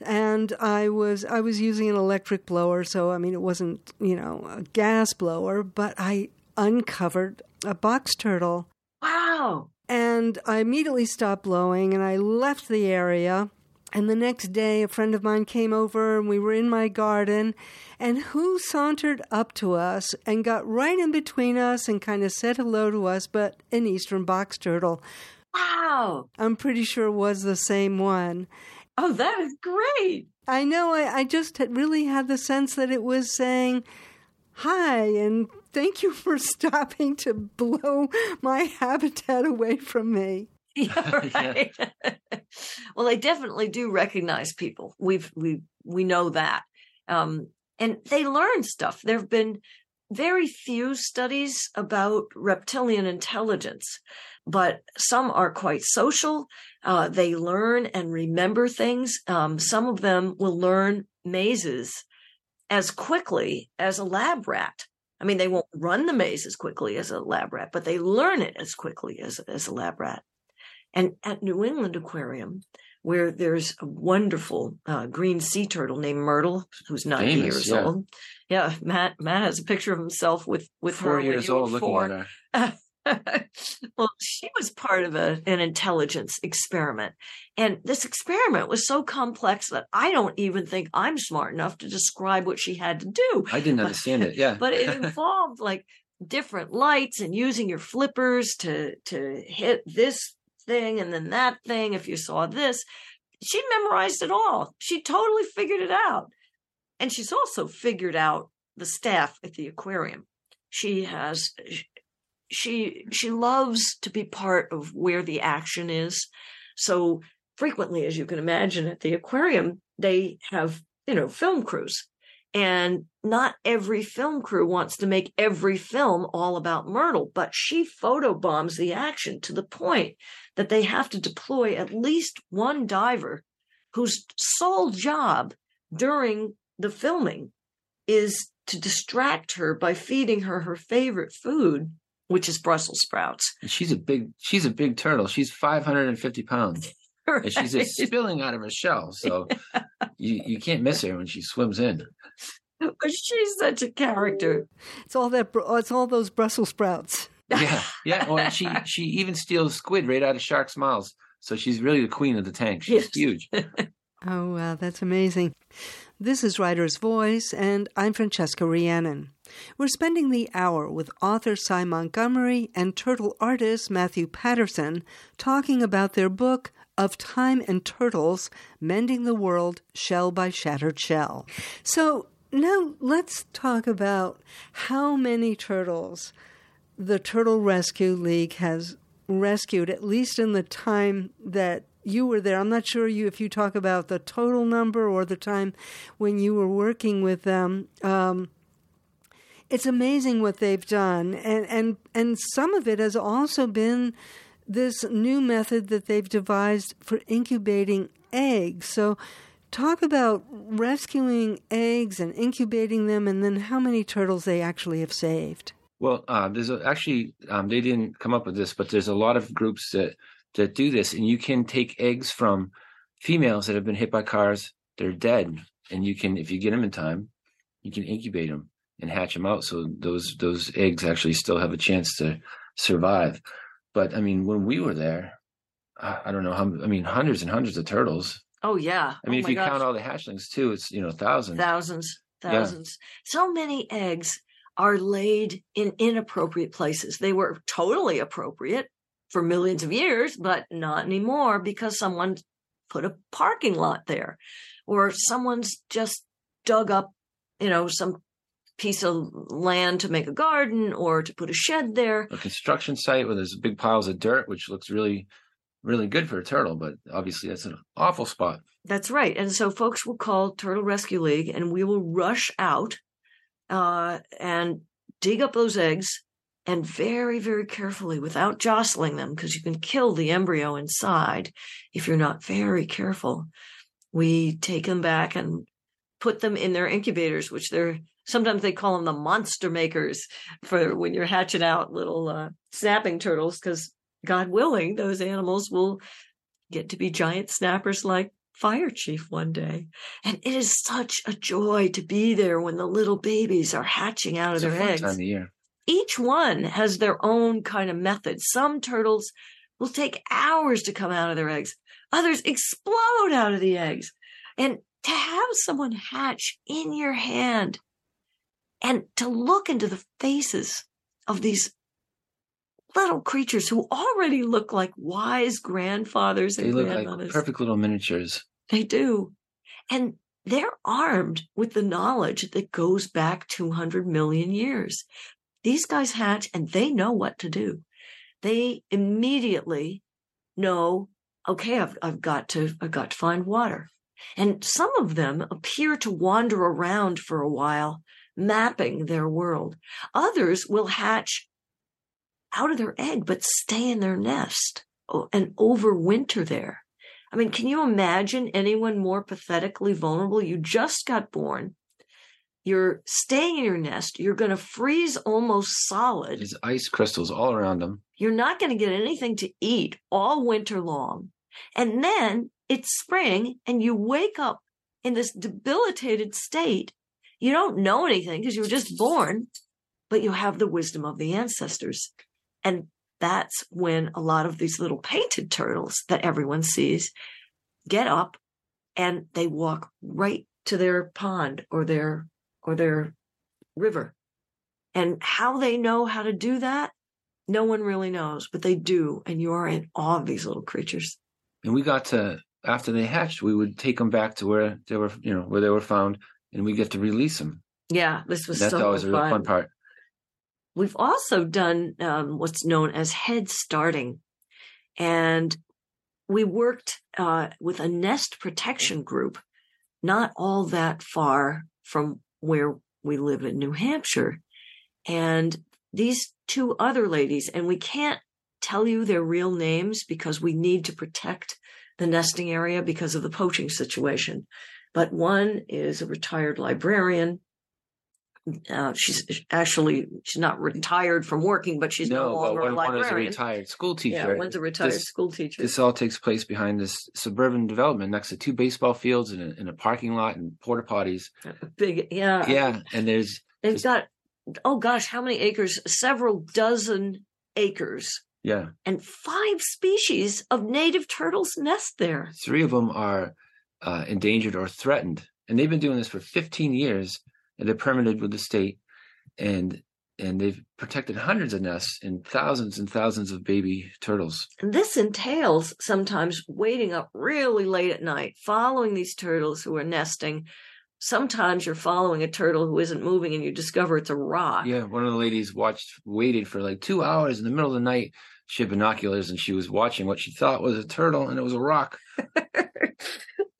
And I was I was using an electric blower, so I mean it wasn't, you know, a gas blower, but I uncovered a box turtle Wow. and I immediately stopped blowing and I left the area. And the next day, a friend of mine came over and we were in my garden. And who sauntered up to us and got right in between us and kind of said hello to us, but an eastern box turtle. Wow. I'm pretty sure it was the same one. Oh, that is great. I know, I, I just had really had the sense that it was saying, Hi, and thank you for stopping to blow my habitat away from me. Yeah, right. well, they definitely do recognize people. We've we we know that, um, and they learn stuff. There have been very few studies about reptilian intelligence, but some are quite social. Uh, they learn and remember things. Um, some of them will learn mazes as quickly as a lab rat. I mean, they won't run the maze as quickly as a lab rat, but they learn it as quickly as, as a lab rat. And at New England Aquarium, where there's a wonderful uh, green sea turtle named Myrtle, who's 90 Famous, years yeah. old. Yeah, Matt Matt has a picture of himself with with Four when years old, looking four. at her. well, she was part of a, an intelligence experiment. And this experiment was so complex that I don't even think I'm smart enough to describe what she had to do. I didn't understand it. Yeah, But it involved like different lights and using your flippers to to hit this thing and then that thing if you saw this. She memorized it all. She totally figured it out. And she's also figured out the staff at the aquarium. She has she she loves to be part of where the action is. So frequently, as you can imagine, at the aquarium, they have, you know, film crews. And not every film crew wants to make every film all about Myrtle, but she photobombs the action to the point that they have to deploy at least one diver whose sole job during the filming is to distract her by feeding her her favorite food, which is Brussels sprouts. She's a big. She's a big turtle. She's 550 pounds, and she's just spilling out of her shell. So you you can't miss her when she swims in. But she's such a character. It's all that. It's all those Brussels sprouts. Yeah, yeah. Well, she she even steals squid right out of sharks' mouths. So she's really the queen of the tank. She's Yes. huge. Oh, wow, that's amazing. This is Writer's Voice, and I'm Francesca Rheannon. We're spending the hour with author Sy Montgomery and turtle artist Matthew Patterson talking about their book, Of Time and Turtles Mending the World Shell by Shattered Shell. So now let's talk about how many turtles the Turtle Rescue League has rescued, at least in the time that you were there. I'm not sure you if you talk about the total number or the time when you were working with them. Um, it's amazing what they've done, and and and some of it has also been this new method that they've devised for incubating eggs. So. Talk about rescuing eggs and incubating them, and then how many turtles they actually have saved. Well, uh, there's a, actually um, they didn't come up with this, but there's a lot of groups that that do this, and you can take eggs from females that have been hit by cars. They're dead, and you can, if you get them in time, you can incubate them and hatch them out. So those those eggs actually still have a chance to survive. But I mean, when we were there, I, I don't know how. I mean, hundreds and hundreds of turtles. Oh yeah. I mean, oh if you gosh. count all the hatchlings too, it's you know thousands. thousands, thousands. So many eggs are laid in inappropriate places. They were totally appropriate for millions of years, but not anymore because someone put a parking lot there or someone's just dug up, you know, some piece of land to make a garden or to put a shed there. a construction site where there's big piles of dirt, which looks really, really good for a turtle, but obviously that's an awful spot. That's right. And so folks will call Turtle Rescue League and we will rush out uh, and dig up those eggs and very, very carefully, without jostling them, because you can kill the embryo inside if you're not very careful. We take them back and put them in their incubators, which they're sometimes they call them the monster makers for when you're hatching out little uh, snapping turtles, because God willing, those animals will get to be giant snappers like Firechief one day. And it is such a joy to be there when the little babies are hatching out of It's a their eggs. time of year. Each one has their own kind of method. Some turtles will take hours to come out of their eggs. Others explode out of the eggs. And to have someone hatch in your hand and to look into the faces of these little creatures who already look like wise grandfathers and They look grandmothers. like perfect little miniatures. They do. And they're armed with the knowledge that goes back 200 million years. These guys hatch and they know what to do. They immediately know, okay, I've, I've got to, I've got to find water. And some of them appear to wander around for a while, mapping their world. Others will hatch out of their egg, but stay in their nest and overwinter there. I mean, can you imagine anyone more pathetically vulnerable? You just got born. You're staying in your nest. You're going to freeze almost solid. There's ice crystals all around them. You're not going to get anything to eat all winter long. And then it's spring and you wake up in this debilitated state. You don't know anything because you were just born, but you have the wisdom of the ancestors. And that's when a lot of these little painted turtles that everyone sees get up and they walk right to their pond or their or their river. And how they know how to do that, no one really knows, but they do. And you are in awe of these little creatures. And we got to after they hatched, we would take them back to where they were, you know, where they were found, and we get to release them. Yeah, this was That's so always a real fun. fun part. We've also done um, what's known as head starting. And we worked uh, with a nest protection group, not all that far from where we live in New Hampshire. And these two other ladies, and we can't tell you their real names because we need to protect the nesting area because of the poaching situation. But one is a retired librarian. Uh, she's actually she's not retired from working, but she's no, no, longer one, a one is a retired school teacher. yeah, one's a retired This- school teacher. This all takes place behind this suburban development next to two baseball fields and a, and a parking lot and porta potties. Big, yeah, Yeah, and there's They've got oh gosh, how many acres? Several dozen acres, yeah, and five species of native turtles nest there. three of them are uh, endangered or threatened, and they've been doing this for 15 years, and they're permitted with the state, and and they've protected hundreds of nests and thousands and thousands of baby turtles. And this entails sometimes waiting up really late at night, following these turtles who are nesting. Sometimes you're following a turtle who isn't moving and you discover it's a rock. Yeah, one of the ladies watched, waited for like two hours in the middle of the night. She had binoculars and she was watching what she thought was a turtle, and it was a rock.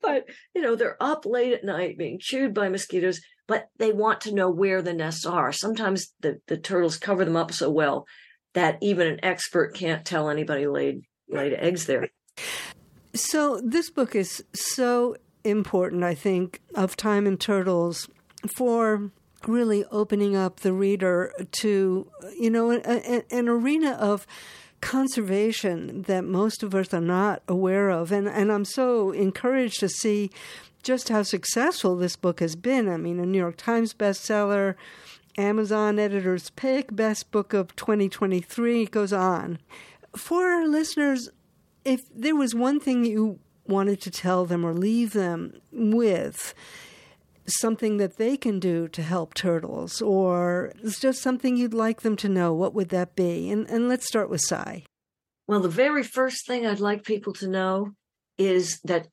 but, you know, they're up late at night being chewed by mosquitoes, but they want to know where the nests are. Sometimes the, the turtles cover them up so well that even an expert can't tell anybody laid laid eggs there. So, this book is so important, I think, of time and turtles for really opening up the reader to, you know, an, an, an arena of conservation that most of us are not aware of. And, and I'm so encouraged to see just how successful this book has been. I mean, a New York Times bestseller, Amazon editor's pick, best book of 2023, it goes on. For our listeners, if there was one thing you wanted to tell them or leave them with, something that they can do to help turtles, or it's just something you'd like them to know, what would that be? And, and let's start with Sy. Well, the very first thing I'd like people to know is that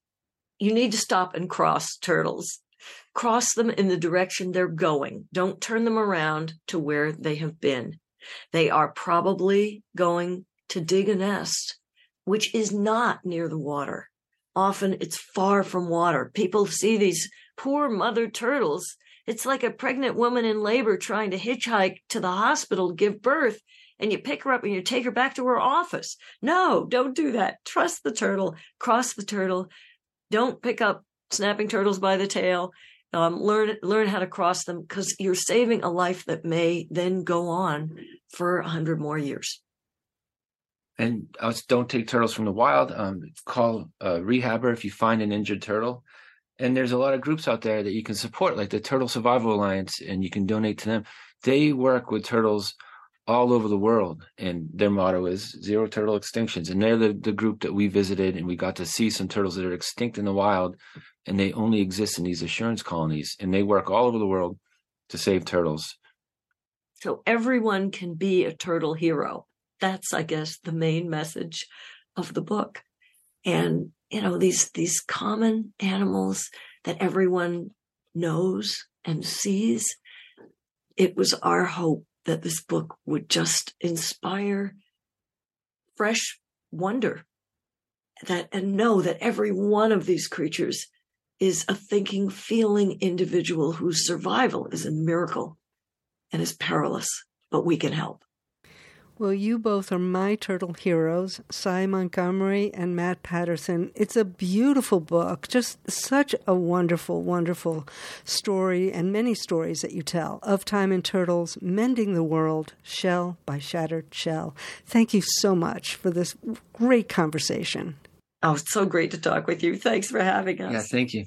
you need to stop and cross turtles. Cross them in the direction they're going. Don't turn them around to where they have been. They are probably going to dig a nest, which is not near the water. Often it's far from water. People see these poor mother turtles. It's like a pregnant woman in labor trying to hitchhike to the hospital to give birth, and you pick her up and you take her back to her office. No, don't do that. Trust the turtle, cross the turtle. Don't pick up snapping turtles by the tail. Um, learn learn how to cross them because you're saving a life that may then go on for a hundred more years. And uh, don't take turtles from the wild. Um, call a rehabber if you find an injured turtle. And there's a lot of groups out there that you can support, like the Turtle Survival Alliance, and you can donate to them. They work with turtles all over the world, and their motto is zero turtle extinctions. And they're the, the group that we visited, and we got to see some turtles that are extinct in the wild, and they only exist in these assurance colonies. And they work all over the world to save turtles. So everyone can be a turtle hero. That's, I guess, the main message of the book. And, you know, these, these common animals that everyone knows and sees. It was our hope that this book would just inspire fresh wonder that and know that every one of these creatures is a thinking, feeling individual whose survival is a miracle and is perilous, but we can help. Well, you both are my turtle heroes, Sy Montgomery and Matt Patterson. It's a beautiful book, just such a wonderful, wonderful story, and many stories that you tell of time and turtles mending the world, shell by shattered shell. Thank you so much for this great conversation. Oh, it's so great to talk with you. Thanks for having us. Yeah, thank you.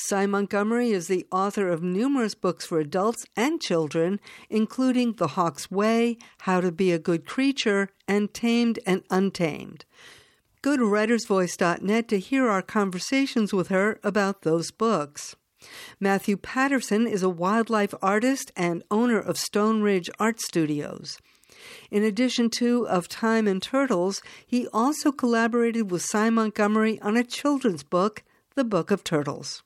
Sy Montgomery is the author of numerous books for adults and children, including The Hawk's Way, How to Be a Good Creature, and Tamed and Untamed. Go to writersvoice.net to hear our conversations with her about those books. Matthew Patterson is a wildlife artist and owner of Stone Ridge Art Studios. In addition to Of Time and Turtles, he also collaborated with Sy Montgomery on a children's book, The Book of Turtles.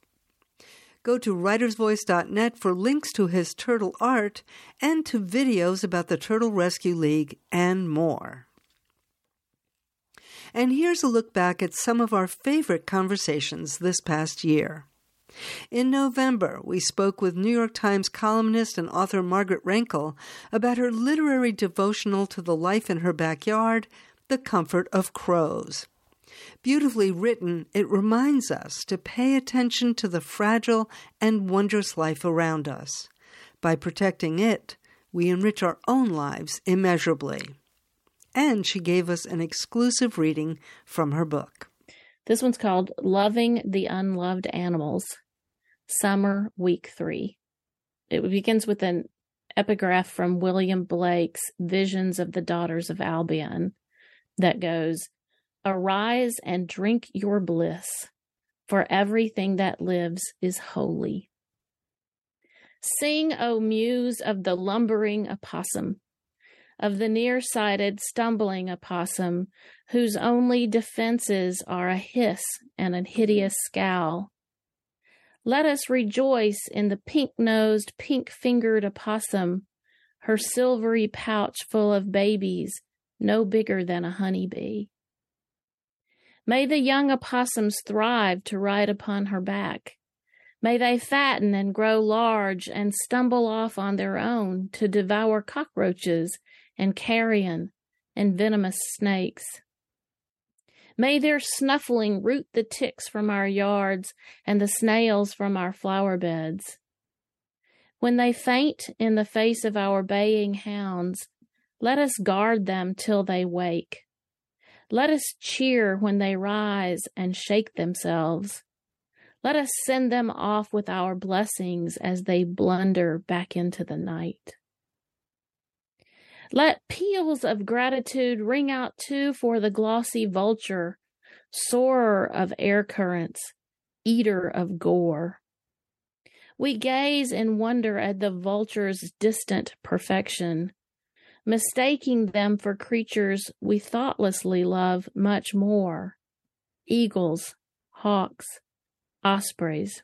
Go to writersvoice.net for links to his turtle art and to videos about the Turtle Rescue League and more. And here's a look back at some of our favorite conversations this past year. In November, we spoke with New York Times columnist and author Margaret Renkl about her literary devotional to the life in her backyard, The Comfort of Crows. Beautifully written, it reminds us to pay attention to the fragile and wondrous life around us. By protecting it, we enrich our own lives immeasurably. And she gave us an exclusive reading from her book. This one's called Loving the Unloved Animals, Summer Week 3. It begins with an epigraph from William Blake's Visions of the Daughters of Albion that goes, Arise and drink your bliss, for everything that lives is holy. Sing, O muse of the lumbering opossum, of the nearsighted stumbling opossum, whose only defenses are a hiss and a hideous scowl. Let us rejoice in the pink nosed, pink fingered opossum, her silvery pouch full of babies, no bigger than a honeybee. May the young opossums thrive to ride upon her back. May they fatten and grow large and stumble off on their own to devour cockroaches and carrion and venomous snakes. May their snuffling root the ticks from our yards and the snails from our flower beds. When they faint in the face of our baying hounds, let us guard them till they wake. Let us cheer when they rise and shake themselves. Let us send them off with our blessings as they blunder back into the night. Let peals of gratitude ring out too for the glossy vulture, soarer of air currents, eater of gore. We gaze in wonder at the vulture's distant perfection, mistaking them for creatures we thoughtlessly love much more eagles, hawks, ospreys.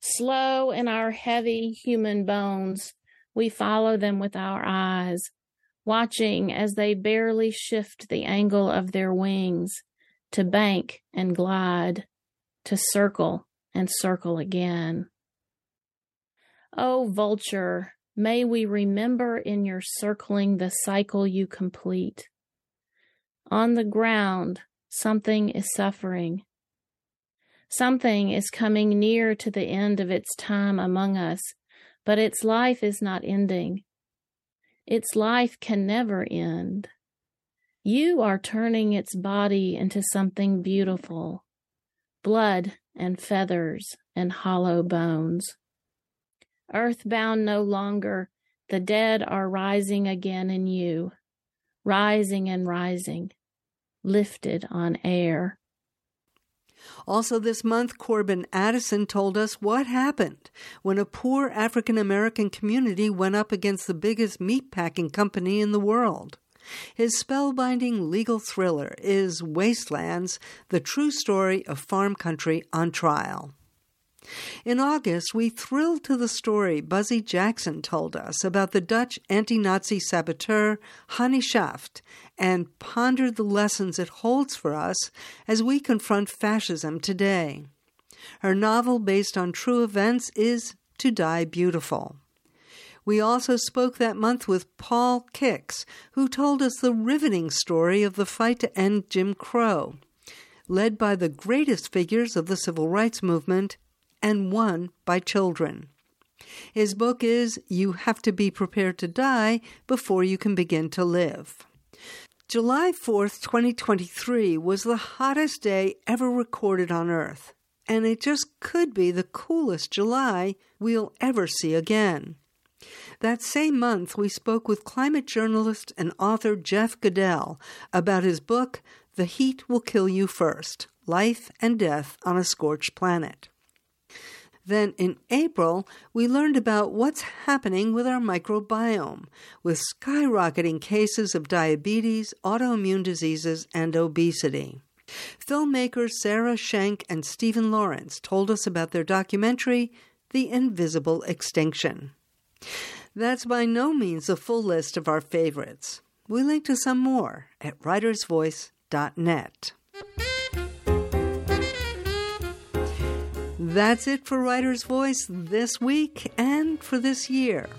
Slow in our heavy human bones, we follow them with our eyes, watching as they barely shift the angle of their wings to bank and glide, to circle and circle again. O vulture, may we remember in your circling the cycle you complete. On the ground, something is suffering. Something is coming near to the end of its time among us, but its life is not ending. Its life can never end. You are turning its body into something beautiful blood and feathers and hollow bones. Earthbound no longer, the dead are rising again in you, rising and rising, lifted on air. Also, this month, Corban Addison told us what happened when a poor African American community went up against the biggest meatpacking company in the world. His spellbinding legal thriller is Wastelands, the true story of farm country on trial. In August, we thrilled to the story Buzzy Jackson told us about the Dutch anti Nazi saboteur Hannie Schaft and pondered the lessons it holds for us as we confront fascism today. Her novel, based on true events, is To Die Beautiful. We also spoke that month with Paul Kix, who told us the riveting story of the fight to end Jim Crow, led by the greatest figures of the civil rights movement and won by children. His book is You Have to Be Prepared to Die Before You Can Begin to Live. July 4th, 2023 was the hottest day ever recorded on Earth, and it just could be the coolest July we'll ever see again. That same month, we spoke with climate journalist and author Jeff Goodell about his book, The Heat Will Kill You First Life and Death on a Scorched Planet. Then in April, we learned about what's happening with our microbiome, with skyrocketing cases of diabetes, autoimmune diseases, and obesity. Filmmakers Sarah Schenck and Stephen Lawrence told us about their documentary, The Invisible Extinction. That's by no means a full list of our favorites. We link to some more at writersvoice.net. That's it for Writer's Voice this week and for this year.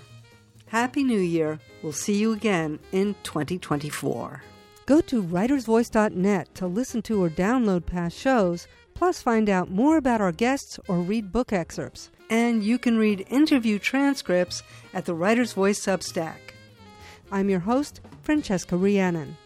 Happy New Year. We'll see you again in 2024. Go to writersvoice.net to listen to or download past shows, plus find out more about our guests or read book excerpts. And you can read interview transcripts at the Writer's Voice Substack. I'm your host, Francesca Rheannon.